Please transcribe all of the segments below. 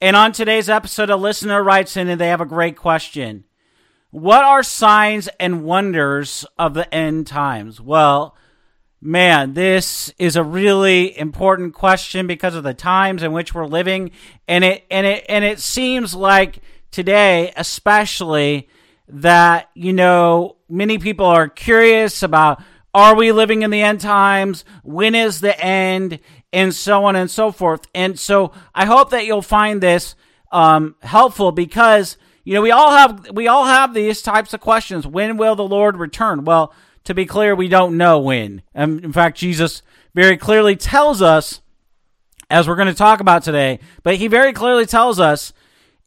And on today's episode, a listener writes in and they have a great question. What are signs and wonders of the end times? Well, man, this is a really important question because of the times in which we're living. And it, and it, and it seems like today, especially, that, you know, many people are curious about are we living in the end times? When is the end? And so on and so forth. And so I hope that you'll find this um, helpful because you know we all have we all have these types of questions. When will the Lord return? Well, to be clear, we don't know when. And in fact, Jesus very clearly tells us, as we're going to talk about today, but he very clearly tells us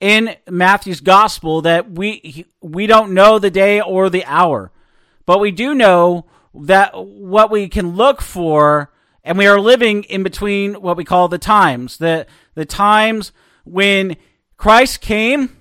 in Matthew's gospel that we we don't know the day or the hour, but we do know that what we can look for and we are living in between what we call the times, the, the times when Christ came,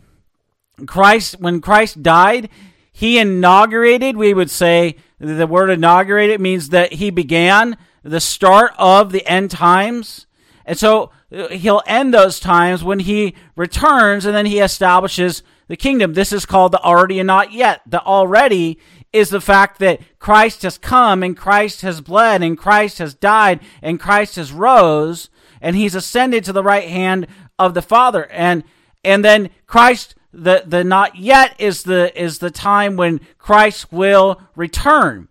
Christ, when Christ died, he inaugurated, we would say, the word inaugurated means that he began the start of the end times. And so uh, he'll end those times when he returns and then he establishes the kingdom. This is called the already and not yet. The already is the fact that Christ has come and Christ has bled and Christ has died and Christ has rose and he's ascended to the right hand of the Father. And and then Christ the the not yet is the is the time when Christ will return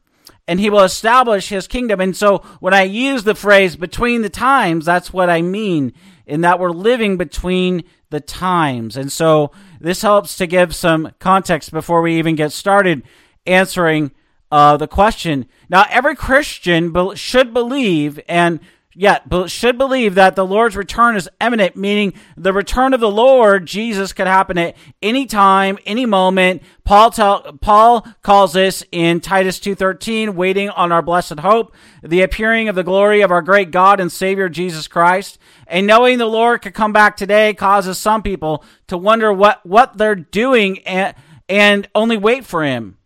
and he will establish his kingdom. And so when I use the phrase between the times, that's what I mean in that we're living between the times. And so this helps to give some context before we even get started answering uh, the question. Now, every Christian be- should believe and yet be- should believe that the Lord's return is imminent, meaning the return of the Lord Jesus could happen at any time, any moment. Paul tell, Paul calls this in Titus 2:13, waiting on our blessed hope, the appearing of the glory of our great God and Savior Jesus Christ. And knowing the Lord could come back today causes some people to wonder what what they're doing and, and only wait for him.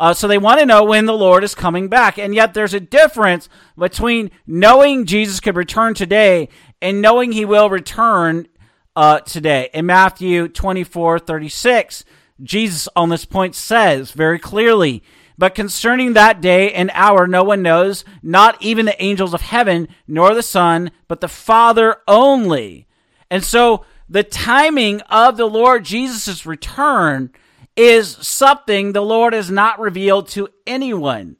Uh, so they want to know when the Lord is coming back. And yet there's a difference between knowing Jesus could return today and knowing he will return uh, today. In Matthew 24 36, Jesus on this point says very clearly, But concerning that day and hour, no one knows, not even the angels of heaven, nor the Son, but the Father only. And so the timing of the Lord Jesus' return is something the Lord has not revealed to anyone.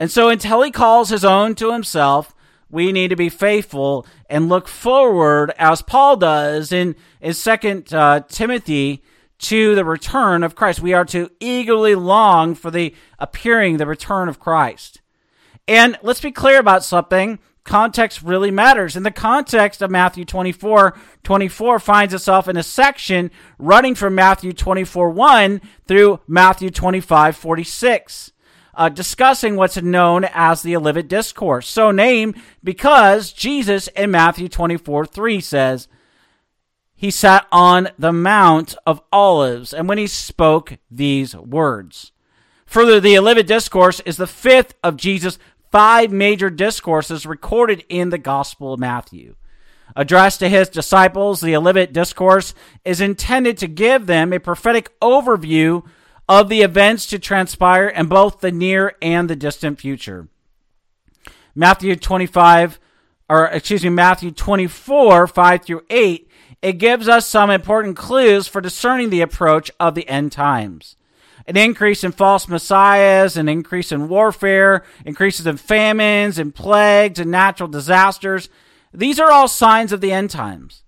And so until he calls his own to himself, we need to be faithful and look forward, as Paul does in, in 2 uh, Timothy, to the return of Christ. We are to eagerly long for the appearing, the return of Christ. And let's be clear about something context really matters. In the context of Matthew 24, 24 finds itself in a section running from Matthew 24, 1 through Matthew 25, 46. Uh, discussing what's known as the Olivet Discourse. So named because Jesus in Matthew 24 3 says, He sat on the Mount of Olives, and when he spoke these words. Further, the Olivet Discourse is the fifth of Jesus' five major discourses recorded in the Gospel of Matthew. Addressed to his disciples, the Olivet Discourse is intended to give them a prophetic overview of the events to transpire in both the near and the distant future. Matthew 25, or excuse me, Matthew 24, 5 through 8, it gives us some important clues for discerning the approach of the end times an increase in false messiahs, an increase in warfare, increases in famines and plagues and natural disasters. These are all signs of the end times.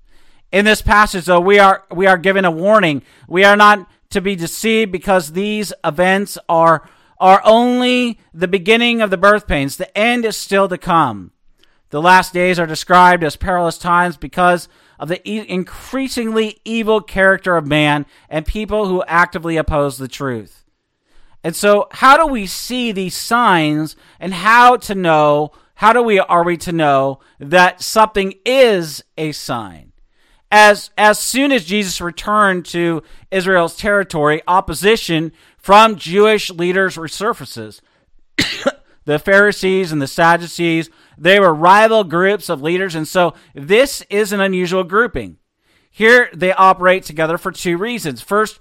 In this passage, though, we are we are given a warning. We are not to be deceived because these events are are only the beginning of the birth pains. The end is still to come. The last days are described as perilous times because of the e- increasingly evil character of man and people who actively oppose the truth. And so, how do we see these signs and how to know, how do we, are we to know that something is a sign? As, as soon as Jesus returned to Israel's territory, opposition from Jewish leaders resurfaces. the Pharisees and the Sadducees, they were rival groups of leaders, and so this is an unusual grouping. Here they operate together for two reasons. First,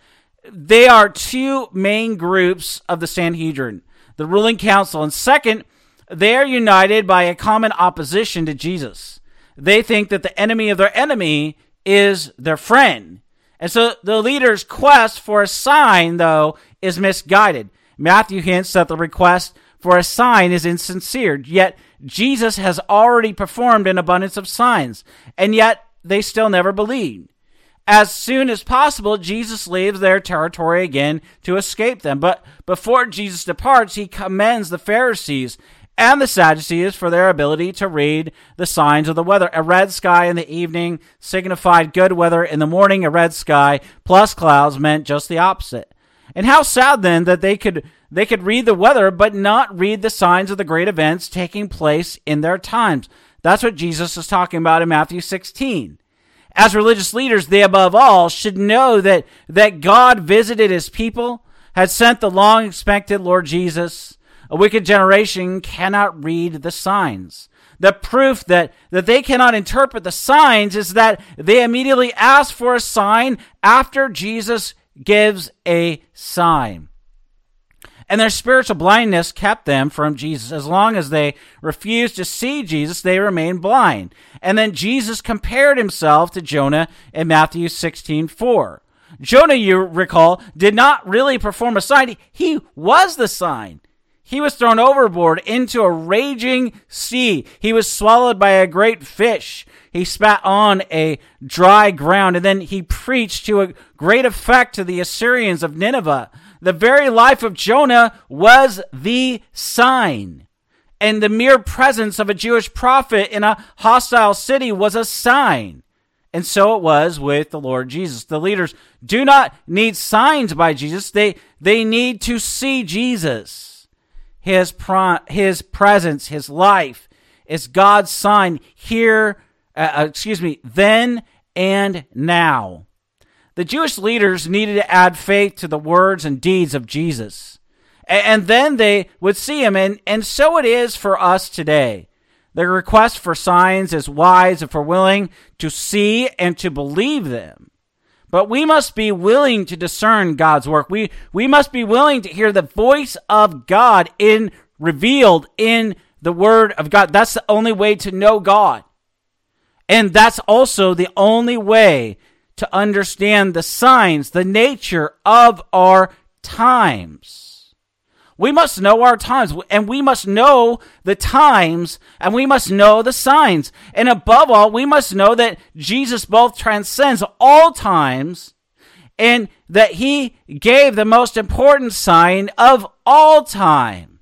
they are two main groups of the Sanhedrin, the ruling council, and second, they are united by a common opposition to Jesus. They think that the enemy of their enemy is their friend. And so the leader's quest for a sign, though, is misguided. Matthew hints that the request for a sign is insincere, yet Jesus has already performed an abundance of signs, and yet they still never believe. As soon as possible, Jesus leaves their territory again to escape them. But before Jesus departs, he commends the Pharisees and the Sadducees for their ability to read the signs of the weather. A red sky in the evening signified good weather. In the morning, a red sky plus clouds meant just the opposite. And how sad then that they could they could read the weather but not read the signs of the great events taking place in their times. That's what Jesus is talking about in Matthew 16. As religious leaders, they above all should know that that God visited his people, had sent the long expected Lord Jesus, a wicked generation cannot read the signs. The proof that, that they cannot interpret the signs is that they immediately ask for a sign after Jesus gives a sign. And their spiritual blindness kept them from Jesus. As long as they refused to see Jesus, they remained blind. And then Jesus compared himself to Jonah in Matthew 16 4. Jonah, you recall, did not really perform a sign. He was the sign. He was thrown overboard into a raging sea. He was swallowed by a great fish. He spat on a dry ground, and then he preached to a great effect to the Assyrians of Nineveh. The very life of Jonah was the sign. And the mere presence of a Jewish prophet in a hostile city was a sign. And so it was with the Lord Jesus. The leaders do not need signs by Jesus. They, they need to see Jesus his pro- his presence, his life is God's sign here, uh, uh, excuse me, then and now. The Jewish leaders needed to add faith to the words and deeds of Jesus. And, then they would see him. And, and so it is for us today. The request for signs is wise if we're willing to see and to believe them. But we must be willing to discern God's work. We, we must be willing to hear the voice of God in revealed in the word of God. That's the only way to know God. And that's also the only way to understand the signs, the nature of our times. We must know our times, and we must know the times, and we must know the signs. And above all, we must know that Jesus both transcends all times and that he gave the most important sign of all time.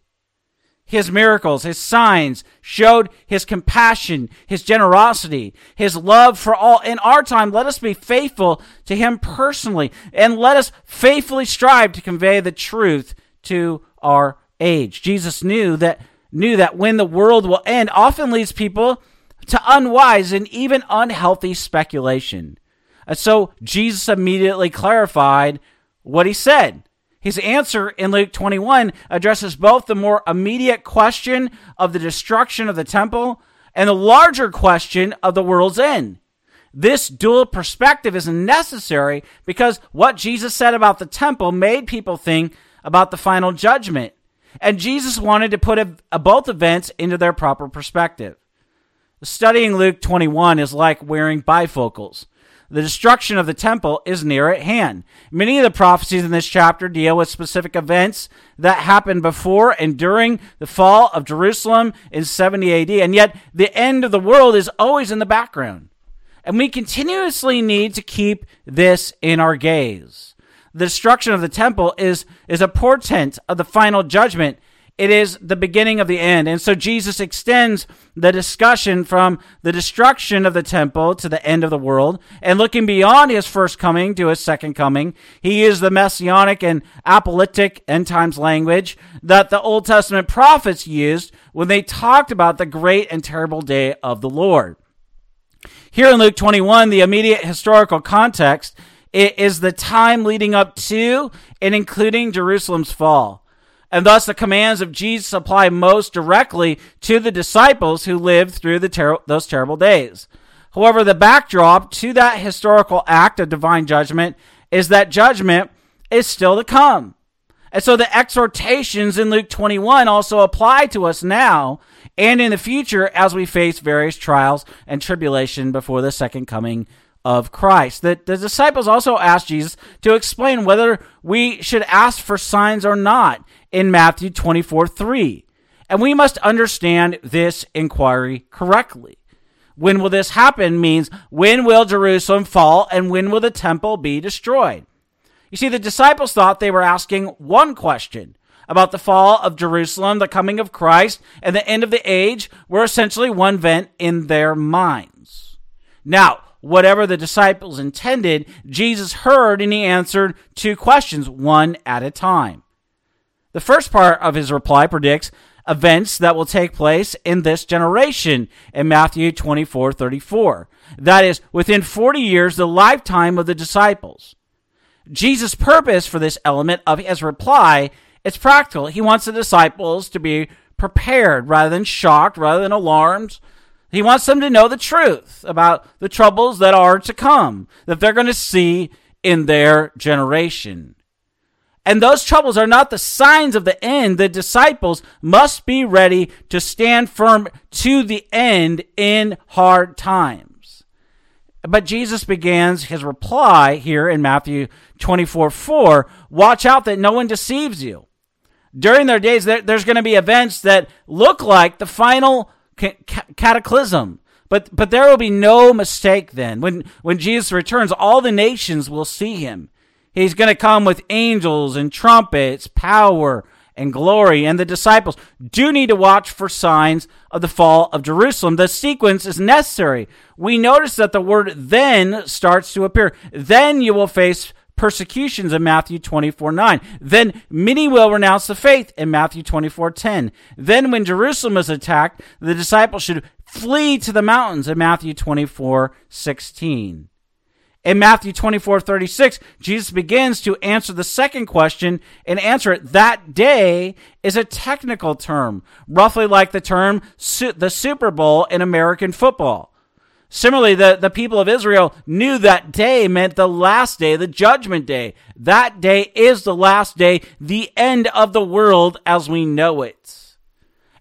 His miracles, his signs showed his compassion, his generosity, his love for all. In our time, let us be faithful to him personally and let us faithfully strive to convey the truth to our age. Jesus knew that knew that when the world will end often leads people to unwise and even unhealthy speculation. And so Jesus immediately clarified what he said. His answer in Luke 21 addresses both the more immediate question of the destruction of the temple and the larger question of the world's end. This dual perspective is necessary because what Jesus said about the temple made people think about the final judgment. And Jesus wanted to put a, a, both events into their proper perspective. Studying Luke 21 is like wearing bifocals. The destruction of the temple is near at hand. Many of the prophecies in this chapter deal with specific events that happened before and during the fall of Jerusalem in 70 AD, and yet the end of the world is always in the background. And we continuously need to keep this in our gaze the destruction of the temple is, is a portent of the final judgment. it is the beginning of the end. And so Jesus extends the discussion from the destruction of the temple to the end of the world. And looking beyond his first coming to his second coming, he used the messianic and apocalyptic end times language that the Old Testament prophets used when they talked about the great and terrible day of the Lord. Here in Luke 21, the immediate historical context is the time leading up to and including Jerusalem's fall. And thus, the commands of Jesus apply most directly to the disciples who lived through ter- those terrible days. However, the backdrop to that historical act of divine judgment is that judgment is still to come. And so the exhortations in Luke 21 also apply to us now and in the future as we face various trials and tribulation before the second coming of Christ. The, the disciples also asked Jesus to explain whether we should ask for signs or not in Matthew 24 3. And we must understand this inquiry correctly. When will this happen means when will Jerusalem fall and when will the temple be destroyed? You see, the disciples thought they were asking one question about the fall of Jerusalem, the coming of Christ, and the end of the age were essentially one event in their minds. Now, whatever the disciples intended, Jesus heard and he answered two questions, one at a time. The first part of his reply predicts events that will take place in this generation in Matthew 24 34. That is, within 40 years, the lifetime of the disciples. Jesus' purpose for this element of his reply is practical. He wants the disciples to be prepared rather than shocked, rather than alarmed. He wants them to know the truth about the troubles that are to come, that they're going to see in their generation. And those troubles are not the signs of the end. The disciples must be ready to stand firm to the end in hard times. But Jesus begins his reply here in Matthew 24 4. Watch out that no one deceives you. During their days, there's going to be events that look like the final cataclysm. But, but there will be no mistake then. When, when Jesus returns, all the nations will see him. He's going to come with angels and trumpets, power and glory. And the disciples do need to watch for signs of the fall of Jerusalem. The sequence is necessary. We notice that the word then starts to appear. Then you will face persecutions in Matthew 24 9. Then many will renounce the faith in Matthew 24 10. Then when Jerusalem is attacked, the disciples should flee to the mountains in Matthew 24 16. In Matthew 24 36, Jesus begins to answer the second question and answer it. That day is a technical term, roughly like the term the Super Bowl in American football. Similarly, the, the people of Israel knew that day meant the last day, the judgment day. That day is the last day, the end of the world as we know it.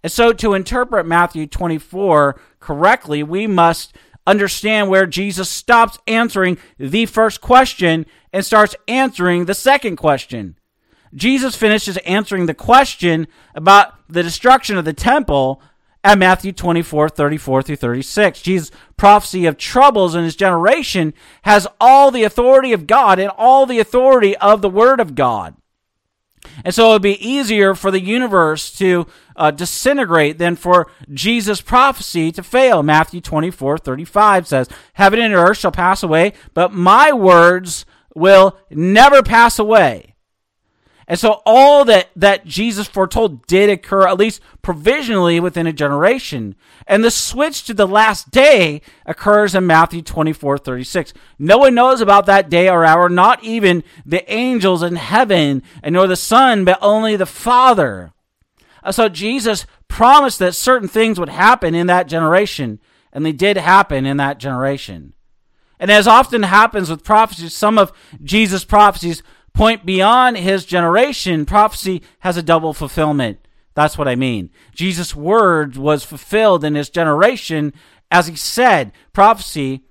And so, to interpret Matthew 24 correctly, we must understand where Jesus stops answering the first question and starts answering the second question. Jesus finishes answering the question about the destruction of the temple at Matthew 24, 34 through 36. Jesus' prophecy of troubles in his generation has all the authority of God and all the authority of the Word of God. And so it would be easier for the universe to uh, disintegrate than for Jesus' prophecy to fail. Matthew 24, 35 says, Heaven and earth shall pass away, but my words will never pass away. And so all that, that Jesus foretold did occur, at least provisionally, within a generation. And the switch to the last day occurs in Matthew 24, 36. No one knows about that day or hour, not even the angels in heaven, and nor the Son, but only the Father. So Jesus promised that certain things would happen in that generation, and they did happen in that generation. And as often happens with prophecies, some of Jesus' prophecies point beyond his generation, prophecy has a double fulfillment. That's what I mean. Jesus' word was fulfilled in his generation. As he said, prophecy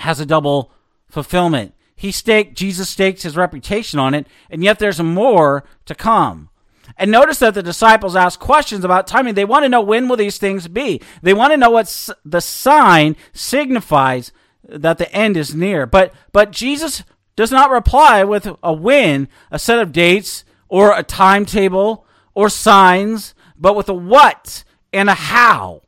has a double fulfillment. He staked, Jesus staked his reputation on it, and yet there's more to come. And notice that the disciples ask questions about timing. They want to know when will these things be. They want to know what the sign signifies that the end is near. But but Jesus does not reply with a when, a set of dates, or a timetable, or signs, but with a what and a how.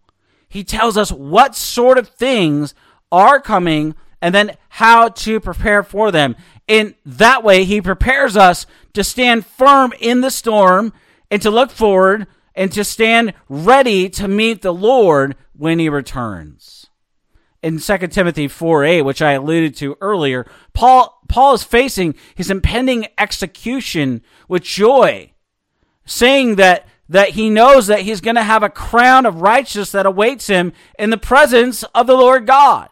He tells us what sort of things are coming and then how to prepare for them. In that way, he prepares us to stand firm in the storm and to look forward and to stand ready to meet the Lord when he returns. In 2 Timothy 4a, which I alluded to earlier, Paul, Paul is facing his impending execution with joy, saying that, that he knows that he's going to have a crown of righteousness that awaits him in the presence of the Lord God.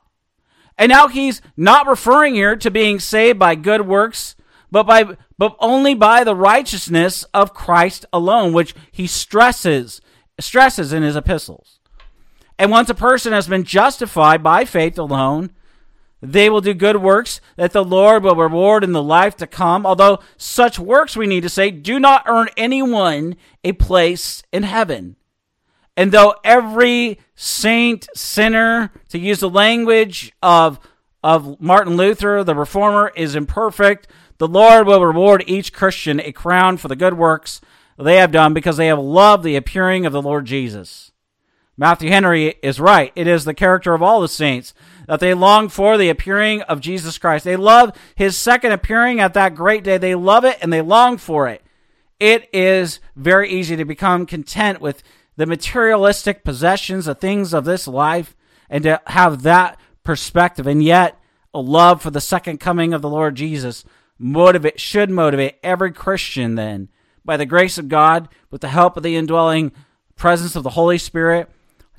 And now he's not referring here to being saved by good works, but by but only by the righteousness of Christ alone, which he stresses stresses in his epistles. And once a person has been justified by faith alone, they will do good works that the Lord will reward in the life to come. Although such works, we need to say, do not earn anyone a place in heaven. And though every saint, sinner, to use the language of, of Martin Luther, the reformer, is imperfect, the Lord will reward each Christian a crown for the good works they have done because they have loved the appearing of the Lord Jesus. Matthew Henry is right. It is the character of all the saints that they long for the appearing of Jesus Christ. They love his second appearing at that great day. They love it and they long for it. It is very easy to become content with the materialistic possessions, the things of this life, and to have that perspective. And yet, a love for the second coming of the Lord Jesus motivate should motivate every Christian then, by the grace of God, with the help of the indwelling presence of the Holy Spirit,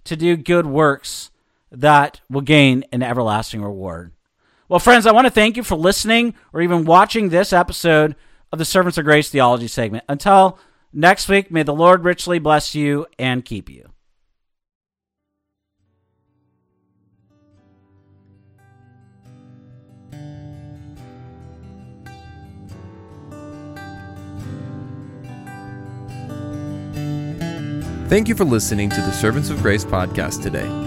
to do good works that will gain an everlasting reward. Well, friends, I want to thank you for listening or even watching this episode of the Servants of Grace Theology segment. Until next week, may the Lord richly bless you and keep you. Thank you for listening to the Servants of Grace podcast today.